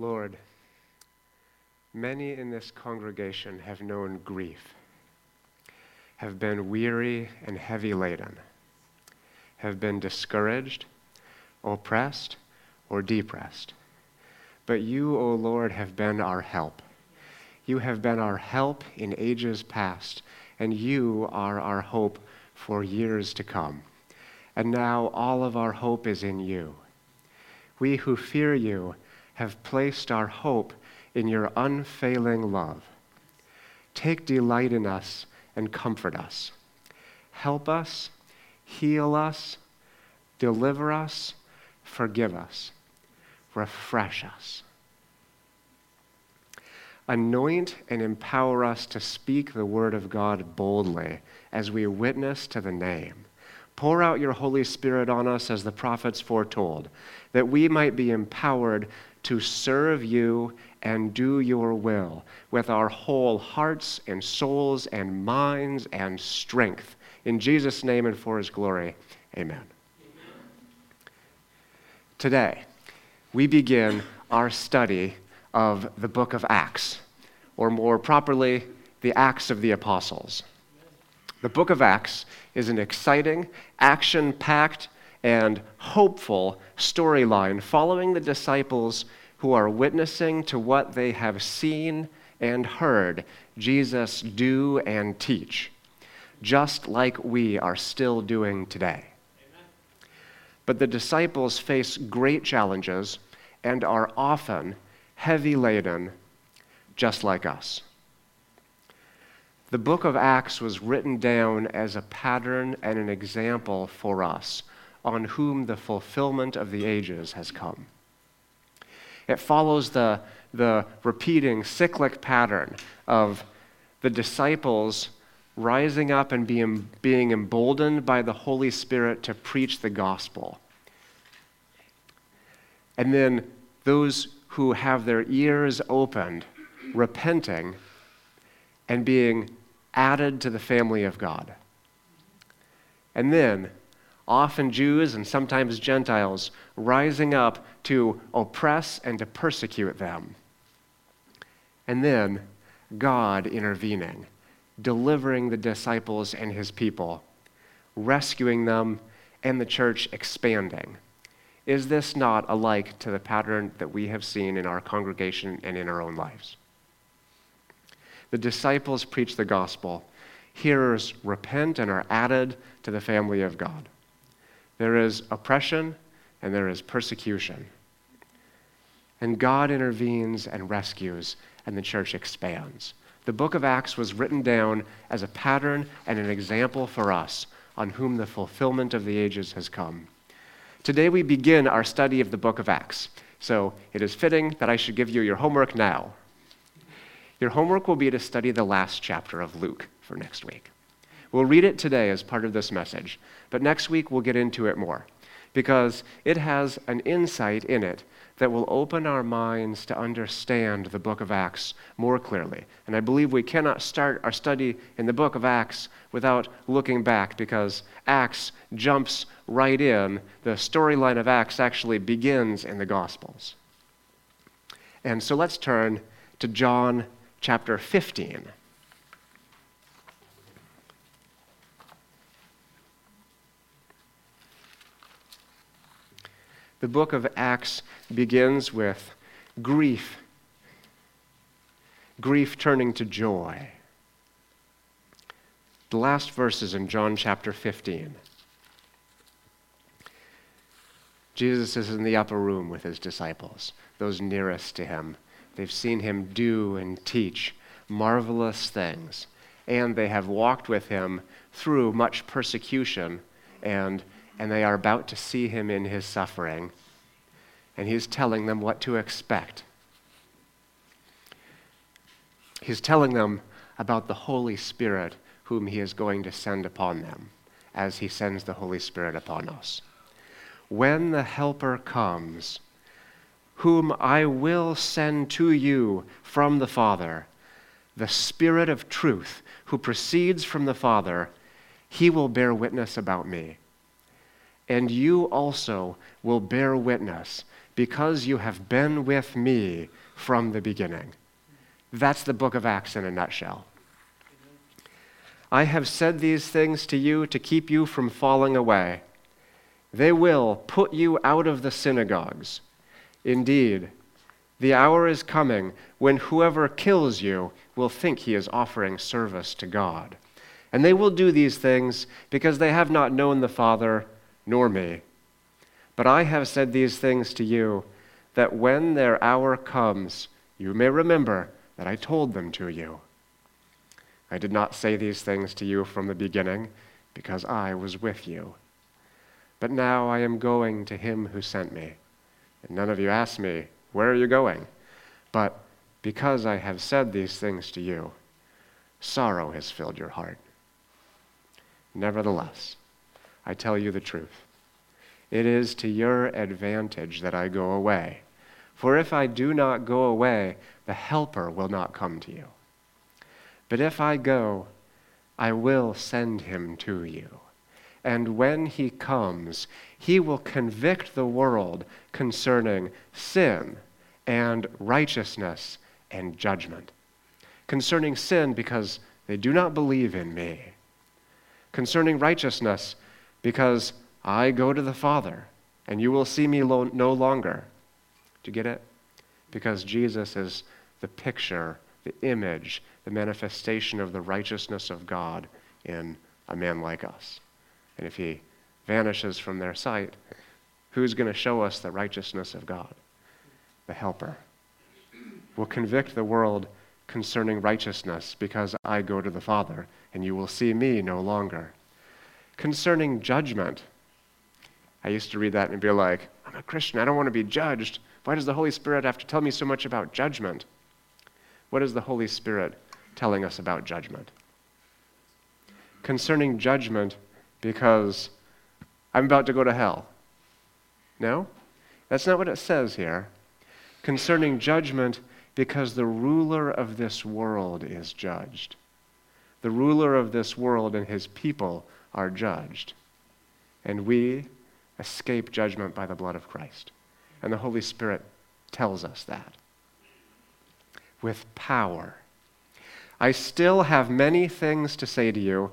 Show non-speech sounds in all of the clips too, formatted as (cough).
Lord, many in this congregation have known grief, have been weary and heavy laden, have been discouraged, oppressed, or depressed. But you, O Lord, have been our help. You have been our help in ages past, and you are our hope for years to come. And now all of our hope is in you. We who fear you have placed our hope in your unfailing love. Take delight in us and comfort us. Help us, heal us, deliver us, forgive us, refresh us. Anoint and empower us to speak the word of God boldly as we witness to the name. Pour out your Holy Spirit on us as the prophets foretold, that we might be empowered to serve you and do your will with our whole hearts and souls and minds and strength. In Jesus' name and for his glory, amen. Today, we begin our study of the book of Acts, or more properly, the Acts of the Apostles. The book of Acts is an exciting, action packed, and hopeful storyline following the disciples who are witnessing to what they have seen and heard Jesus do and teach, just like we are still doing today. Amen. But the disciples face great challenges and are often heavy laden, just like us. The book of Acts was written down as a pattern and an example for us on whom the fulfillment of the ages has come. It follows the, the repeating cyclic pattern of the disciples rising up and being, being emboldened by the Holy Spirit to preach the gospel. And then those who have their ears opened, repenting, and being added to the family of God. And then often Jews and sometimes Gentiles, rising up to oppress and to persecute them. And then God intervening, delivering the disciples and his people, rescuing them, and the church expanding. Is this not alike to the pattern that we have seen in our congregation and in our own lives? The disciples preach the gospel. Hearers repent and are added to the family of God. There is oppression and there is persecution. And God intervenes and rescues, and the church expands. The book of Acts was written down as a pattern and an example for us on whom the fulfillment of the ages has come. Today we begin our study of the book of Acts. So it is fitting that I should give you your homework now. Your homework will be to study the last chapter of Luke for next week. We'll read it today as part of this message, but next week we'll get into it more because it has an insight in it that will open our minds to understand the book of Acts more clearly. And I believe we cannot start our study in the book of Acts without looking back because Acts jumps right in. The storyline of Acts actually begins in the Gospels. And so let's turn to John chapter 15. The book of Acts begins with grief, grief turning to joy. The last verses in John chapter 15. Jesus is in the upper room with his disciples, those nearest to him. They've seen him do and teach marvelous things, and they have walked with him through much persecution and and they are about to see him in his suffering. And he's telling them what to expect. He's telling them about the Holy Spirit whom he is going to send upon them as he sends the Holy Spirit upon us. When the Helper comes, whom I will send to you from the Father, the Spirit of truth, who proceeds from the Father, he will bear witness about me and you also will bear witness because you have been with me from the beginning. That's the book of Acts in a nutshell. I have said these things to you to keep you from falling away. They will put you out of the synagogues. Indeed, the hour is coming when whoever kills you will think he is offering service to God. And they will do these things because they have not known the Father nor me. But I have said these things to you that when their hour comes, you may remember that I told them to you. I did not say these things to you from the beginning because I was with you. But now I am going to him who sent me. None of you ask me, Where are you going? But because I have said these things to you, sorrow has filled your heart. Nevertheless, I tell you the truth. It is to your advantage that I go away. For if I do not go away, the Helper will not come to you. But if I go, I will send him to you. And when he comes, he will convict the world concerning sin and righteousness and judgment. Concerning sin, because they do not believe in me. Concerning righteousness, because I go to the Father, and you will see me lo- no longer. Do you get it? Because Jesus is the picture, the image, the manifestation of the righteousness of God in a man like us. And if he vanishes from their sight, who's going to show us the righteousness of God? The Helper. Will convict the world concerning righteousness because I go to the Father, and you will see me no longer. Concerning judgment, I used to read that and be like, I'm a Christian. I don't want to be judged. Why does the Holy Spirit have to tell me so much about judgment? What is the Holy Spirit telling us about judgment? Concerning judgment, because I'm about to go to hell. No? That's not what it says here. Concerning judgment, because the ruler of this world is judged. The ruler of this world and his people are judged. And we escape judgment by the blood of Christ. And the Holy Spirit tells us that. With power. I still have many things to say to you,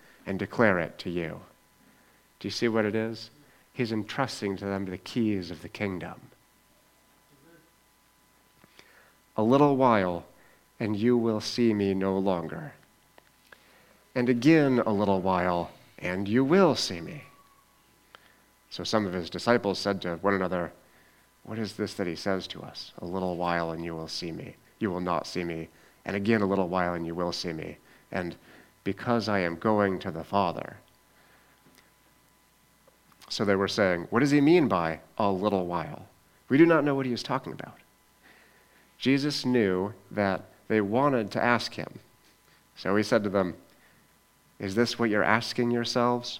and declare it to you. Do you see what it is? He's entrusting to them the keys of the kingdom. A little while, and you will see me no longer. And again, a little while and you will see me. So some of his disciples said to one another, What is this that he says to us? A little while and you will see me. You will not see me. And again, a little while and you will see me. And because I am going to the Father. So they were saying, What does he mean by a little while? We do not know what he is talking about. Jesus knew that they wanted to ask him. So he said to them, is this what you're asking yourselves?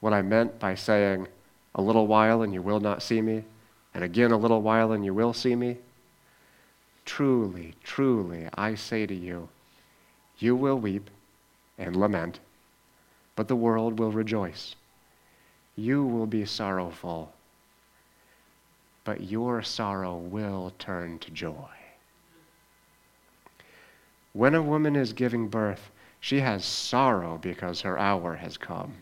What I meant by saying, a little while and you will not see me, and again a little while and you will see me? Truly, truly, I say to you, you will weep and lament, but the world will rejoice. You will be sorrowful, but your sorrow will turn to joy. When a woman is giving birth, she has sorrow because her hour has come.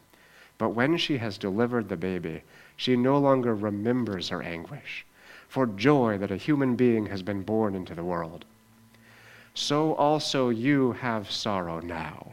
But when she has delivered the baby, she no longer remembers her anguish for joy that a human being has been born into the world. So also you have sorrow now,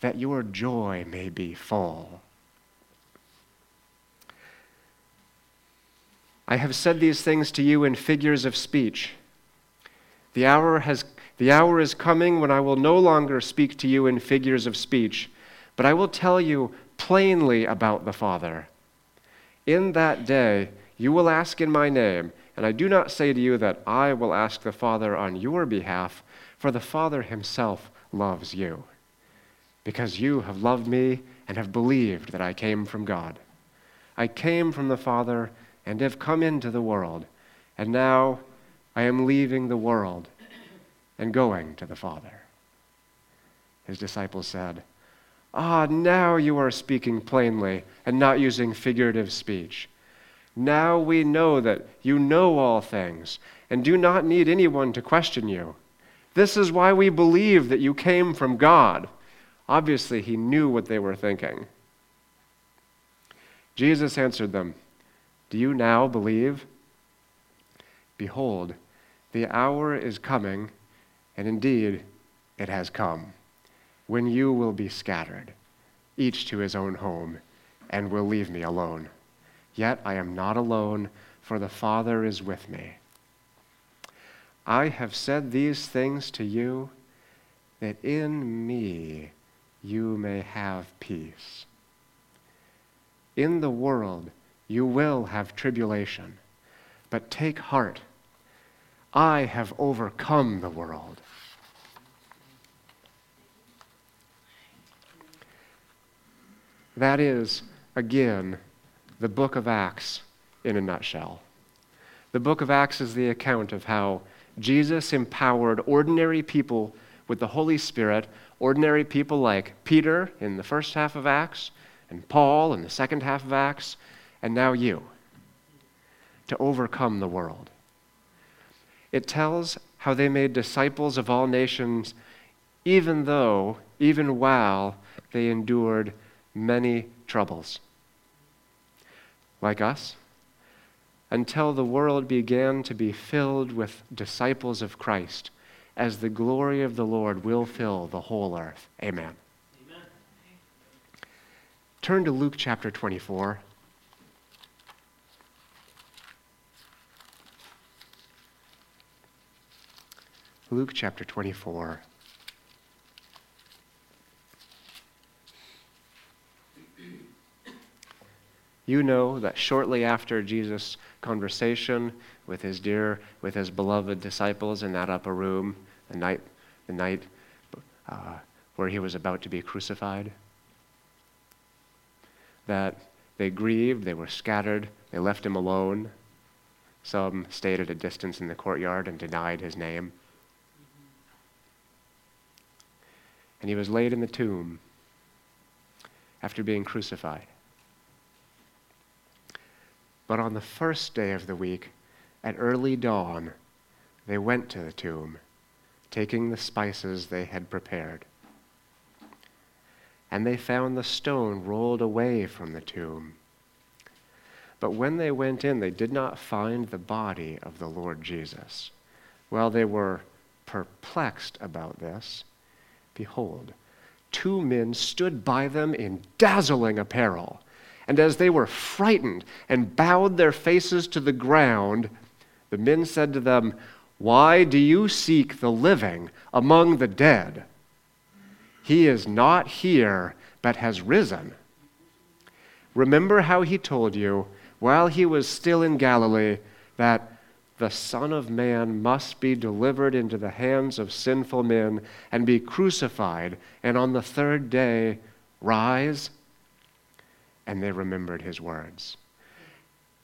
that your joy may be full. I have said these things to you in figures of speech. The hour, has, the hour is coming when I will no longer speak to you in figures of speech, but I will tell you plainly about the Father. In that day, you will ask in my name, and I do not say to you that I will ask the Father on your behalf, for the Father himself loves you, because you have loved me and have believed that I came from God. I came from the Father and have come into the world, and now I am leaving the world and going to the Father. His disciples said, Ah, now you are speaking plainly and not using figurative speech. Now we know that you know all things and do not need anyone to question you. This is why we believe that you came from God. Obviously, he knew what they were thinking. Jesus answered them, do you now believe? Behold, the hour is coming, and indeed it has come, when you will be scattered, each to his own home, and will leave me alone. Yet I am not alone, for the Father is with me. I have said these things to you, that in me you may have peace. In the world, you will have tribulation, but take heart. I have overcome the world. That is, again, the book of Acts in a nutshell. The book of Acts is the account of how Jesus empowered ordinary people with the Holy Spirit, ordinary people like Peter in the first half of Acts, and Paul in the second half of Acts, and now you, to overcome the world. It tells how they made disciples of all nations, even though, even while they endured many troubles. Like us, until the world began to be filled with disciples of Christ, as the glory of the Lord will fill the whole earth. Amen. Amen. Turn to Luke chapter 24. Luke chapter 24. You know that shortly after Jesus' conversation with his dear, with his beloved disciples in that upper room, the night, the night uh, where he was about to be crucified, that they grieved, they were scattered, they left him alone. Some stayed at a distance in the courtyard and denied his name. and he was laid in the tomb after being crucified. But on the first day of the week, at early dawn, they went to the tomb, taking the spices they had prepared. And they found the stone rolled away from the tomb. But when they went in, they did not find the body of the Lord Jesus. While they were perplexed about this, Behold, two men stood by them in dazzling apparel. And as they were frightened and bowed their faces to the ground, the men said to them, Why do you seek the living among the dead? He is not here, but has risen. Remember how he told you, while he was still in Galilee, that the Son of Man must be delivered into the hands of sinful men and be crucified, and on the third day rise. And they remembered his words.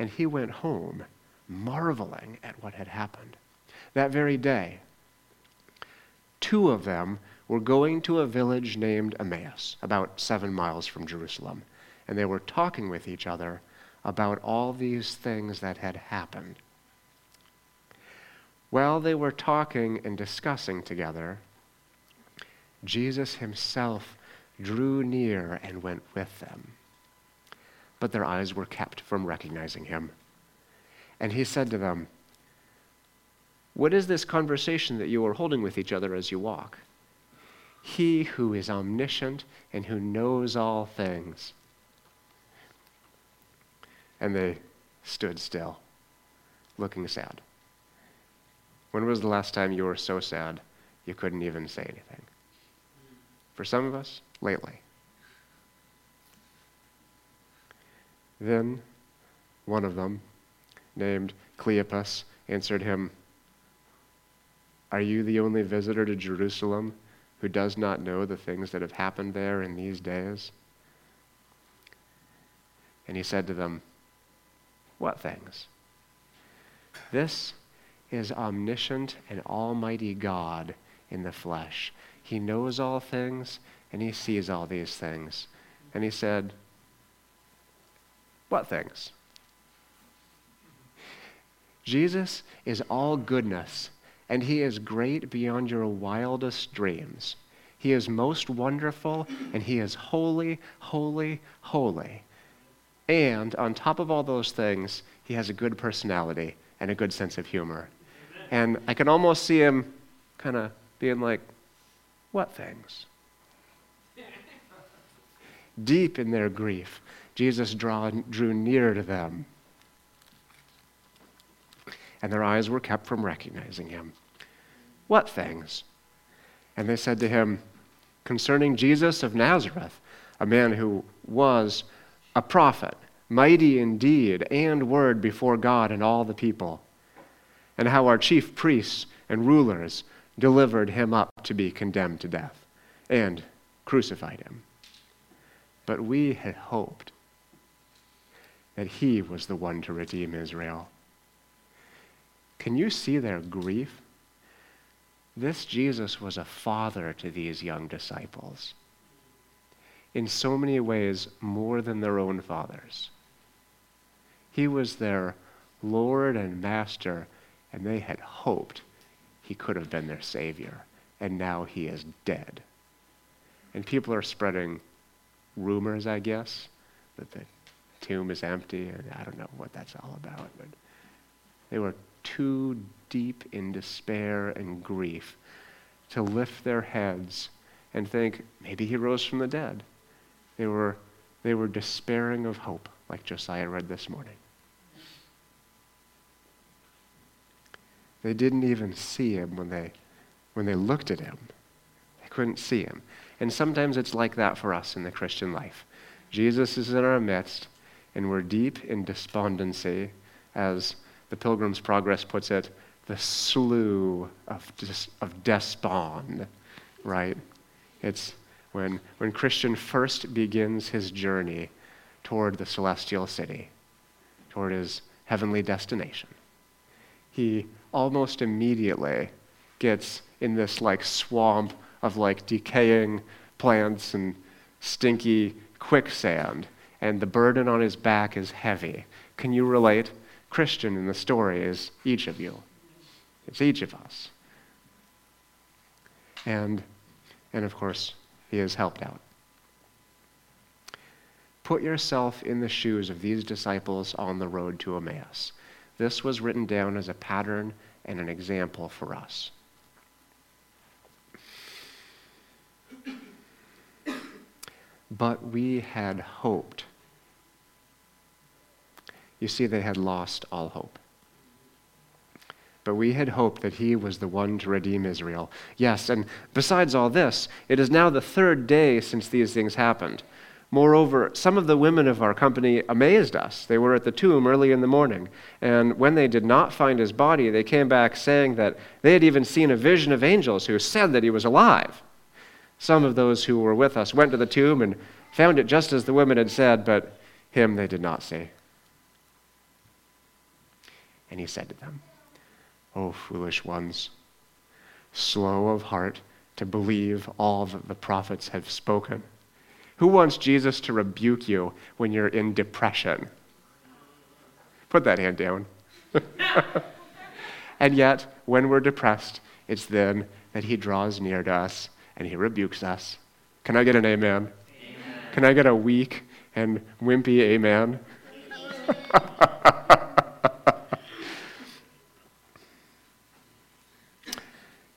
And he went home, marveling at what had happened. That very day, two of them were going to a village named Emmaus, about seven miles from Jerusalem, and they were talking with each other about all these things that had happened. While they were talking and discussing together, Jesus himself drew near and went with them. But their eyes were kept from recognizing him. And he said to them, What is this conversation that you are holding with each other as you walk? He who is omniscient and who knows all things. And they stood still, looking sad. When was the last time you were so sad you couldn't even say anything? For some of us, lately. Then one of them, named Cleopas, answered him, Are you the only visitor to Jerusalem who does not know the things that have happened there in these days? And he said to them, What things? This is omniscient and almighty God in the flesh. He knows all things and he sees all these things. And he said, What things? Jesus is all goodness, and he is great beyond your wildest dreams. He is most wonderful, and he is holy, holy, holy. And on top of all those things, he has a good personality and a good sense of humor. And I can almost see him kind of being like, What things? (laughs) Deep in their grief, Jesus draw, drew near to them, and their eyes were kept from recognizing him. What things? And they said to him, Concerning Jesus of Nazareth, a man who was a prophet, mighty in deed and word before God and all the people and how our chief priests and rulers delivered him up to be condemned to death and crucified him. But we had hoped that he was the one to redeem Israel. Can you see their grief? This Jesus was a father to these young disciples. In so many ways, more than their own fathers. He was their Lord and Master and they had hoped he could have been their Savior, and now he is dead. And people are spreading rumors, I guess, that the tomb is empty, and I don't know what that's all about, but they were too deep in despair and grief to lift their heads and think, maybe he rose from the dead. They were, they were despairing of hope, like Josiah read this morning. They didn't even see him when they, when they looked at him. They couldn't see him. And sometimes it's like that for us in the Christian life. Jesus is in our midst, and we're deep in despondency, as the Pilgrim's Progress puts it, the slough of, des- of despond, right? It's when, when Christian first begins his journey toward the celestial city, toward his heavenly destination. He almost immediately gets in this like swamp of like decaying plants and stinky quicksand, and the burden on his back is heavy. Can you relate? Christian in the story is each of you. It's each of us. And, and of course, he is helped out. Put yourself in the shoes of these disciples on the road to Emmaus. This was written down as a pattern and an example for us. But we had hoped. You see, they had lost all hope. But we had hoped that he was the one to redeem Israel. Yes, and besides all this, it is now the third day since these things happened. Moreover, some of the women of our company amazed us. They were at the tomb early in the morning, and when they did not find his body, they came back saying that they had even seen a vision of angels who said that he was alive. Some of those who were with us went to the tomb and found it just as the women had said, but him they did not see. And he said to them, O foolish ones, slow of heart to believe all that the prophets have spoken. Who wants Jesus to rebuke you when you're in depression? Put that hand down. (laughs) and yet, when we're depressed, it's then that he draws near to us and he rebukes us. Can I get an amen? amen. Can I get a weak and wimpy amen? (laughs)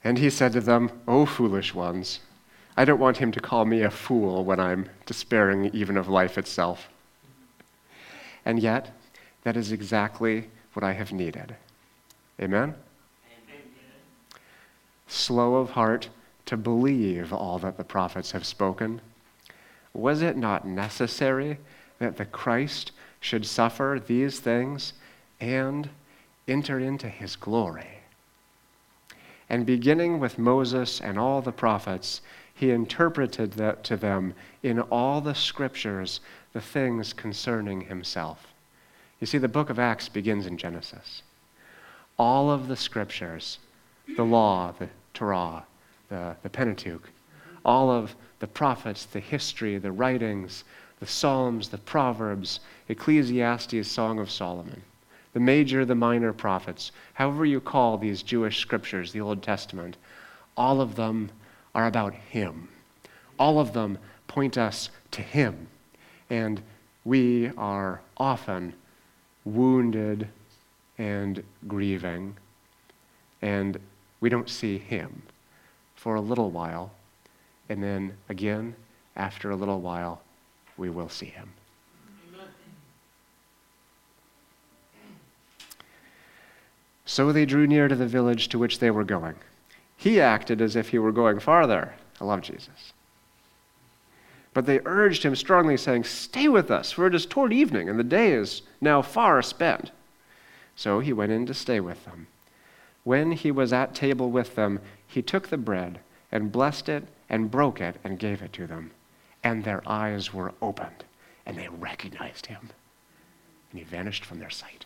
and he said to them, O foolish ones, I don't want him to call me a fool when I'm despairing even of life itself. And yet, that is exactly what I have needed. Amen? Amen? Slow of heart to believe all that the prophets have spoken. Was it not necessary that the Christ should suffer these things and enter into his glory? And beginning with Moses and all the prophets, he interpreted to them in all the scriptures the things concerning himself. You see, the book of Acts begins in Genesis. All of the scriptures, the law, the Torah, the, the Pentateuch, all of the prophets, the history, the writings, the Psalms, the Proverbs, Ecclesiastes, Song of Solomon, the major, the minor prophets, however you call these Jewish scriptures, the Old Testament, all of them are about Him. All of them point us to Him. And we are often wounded and grieving, and we don't see him for a little while, and then again, after a little while, we will see him. So they drew near to the village to which they were going. He acted as if he were going farther. I love Jesus. But they urged him strongly, saying, Stay with us, for it is toward evening, and the day is now far spent. So he went in to stay with them. When he was at table with them, he took the bread and blessed it and broke it and gave it to them. And their eyes were opened, and they recognized him. And he vanished from their sight.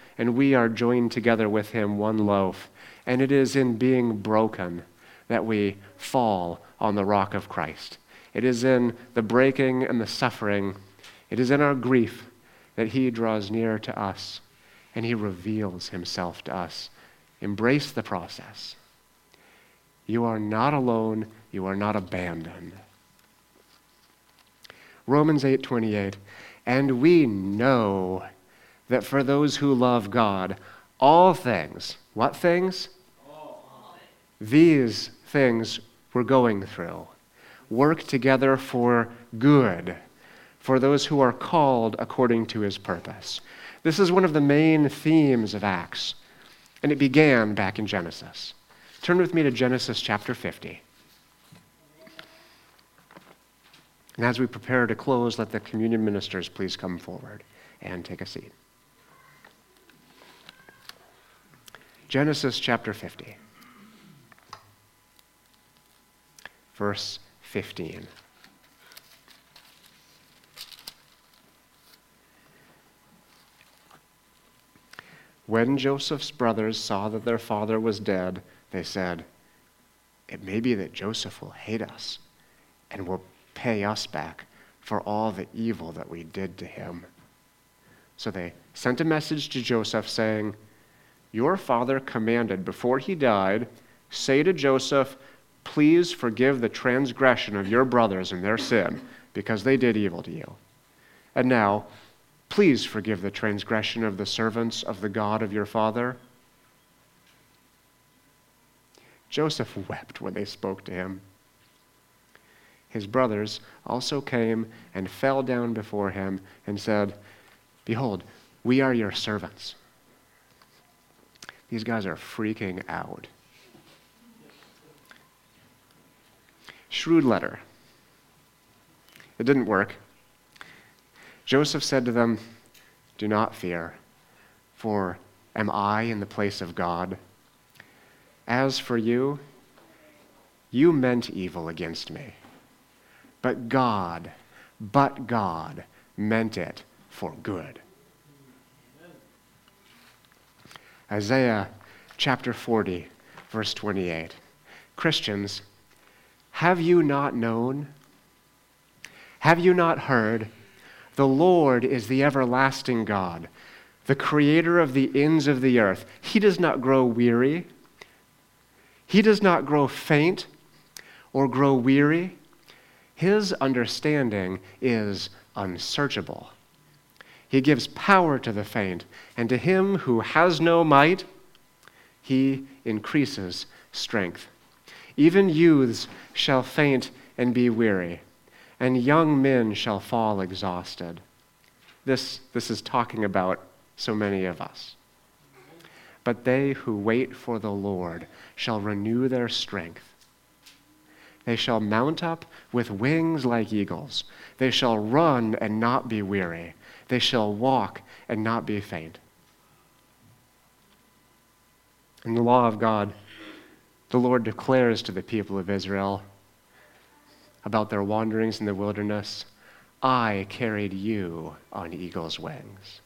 and we are joined together with him, one loaf. And it is in being broken that we fall on the rock of Christ. It is in the breaking and the suffering, it is in our grief that He draws near to us and He reveals Himself to us. Embrace the process. You are not alone, you are not abandoned. Romans 8:28 And we know that for those who love God all things what things these things we're going through. Work together for good, for those who are called according to his purpose. This is one of the main themes of Acts, and it began back in Genesis. Turn with me to Genesis chapter 50. And as we prepare to close, let the communion ministers please come forward and take a seat. Genesis chapter 50. verse 15. When Joseph's brothers saw that their father was dead, they said, It may be that Joseph will hate us and will pay us back for all the evil that we did to him. So they sent a message to Joseph saying, Your father commanded before he died, say to Joseph, Please forgive the transgression of your brothers and their sin, because they did evil to you. And now, please forgive the transgression of the servants of the God of your father. Joseph wept when they spoke to him. His brothers also came and fell down before him and said, Behold, we are your servants. These guys are freaking out. Shrewd letter. It didn't work. Joseph said to them, Do not fear, for am I in the place of God? As for you, you meant evil against me, but God, but God meant it for good. Isaiah chapter 40, verse 28. Christians, have you not known? Have you not heard? The Lord is the everlasting God, the creator of the ends of the earth. He does not grow weary, he does not grow faint or grow weary. His understanding is unsearchable. He gives power to the faint, and to him who has no might, he increases strength. Even youths shall faint and be weary, and young men shall fall exhausted. This, this is talking about so many of us. But they who wait for the Lord shall renew their strength. They shall mount up with wings like eagles. They shall run and not be weary. They shall walk and not be faint. In the law of God, the Lord declares to the people of Israel about their wanderings in the wilderness I carried you on eagle's wings.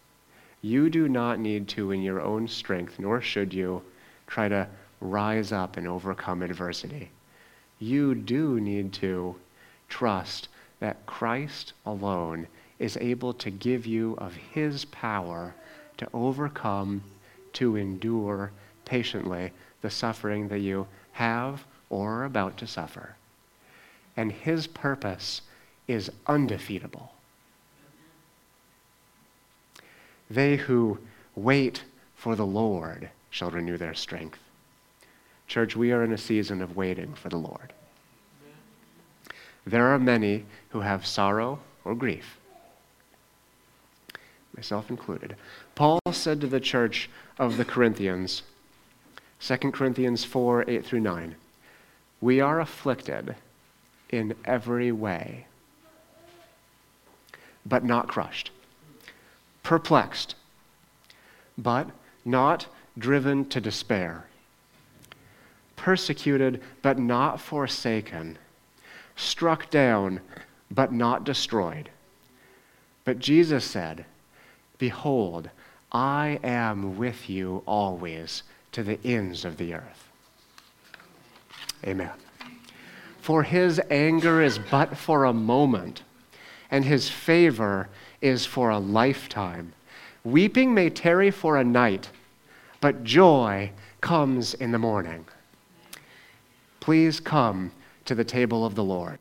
You do not need to, in your own strength, nor should you, try to rise up and overcome adversity. You do need to trust that Christ alone is able to give you of his power to overcome, to endure patiently the suffering that you have or are about to suffer. And his purpose is undefeatable. They who wait for the Lord shall renew their strength. Church, we are in a season of waiting for the Lord. There are many who have sorrow or grief myself included. Paul said to the church of the Corinthians, 2 Corinthians 4 8 through 9, We are afflicted in every way, but not crushed, perplexed, but not driven to despair, persecuted, but not forsaken, struck down, but not destroyed. But Jesus said, Behold, I am with you always to the ends of the earth. Amen. For his anger is but for a moment, and his favor is for a lifetime. Weeping may tarry for a night, but joy comes in the morning. Please come to the table of the Lord.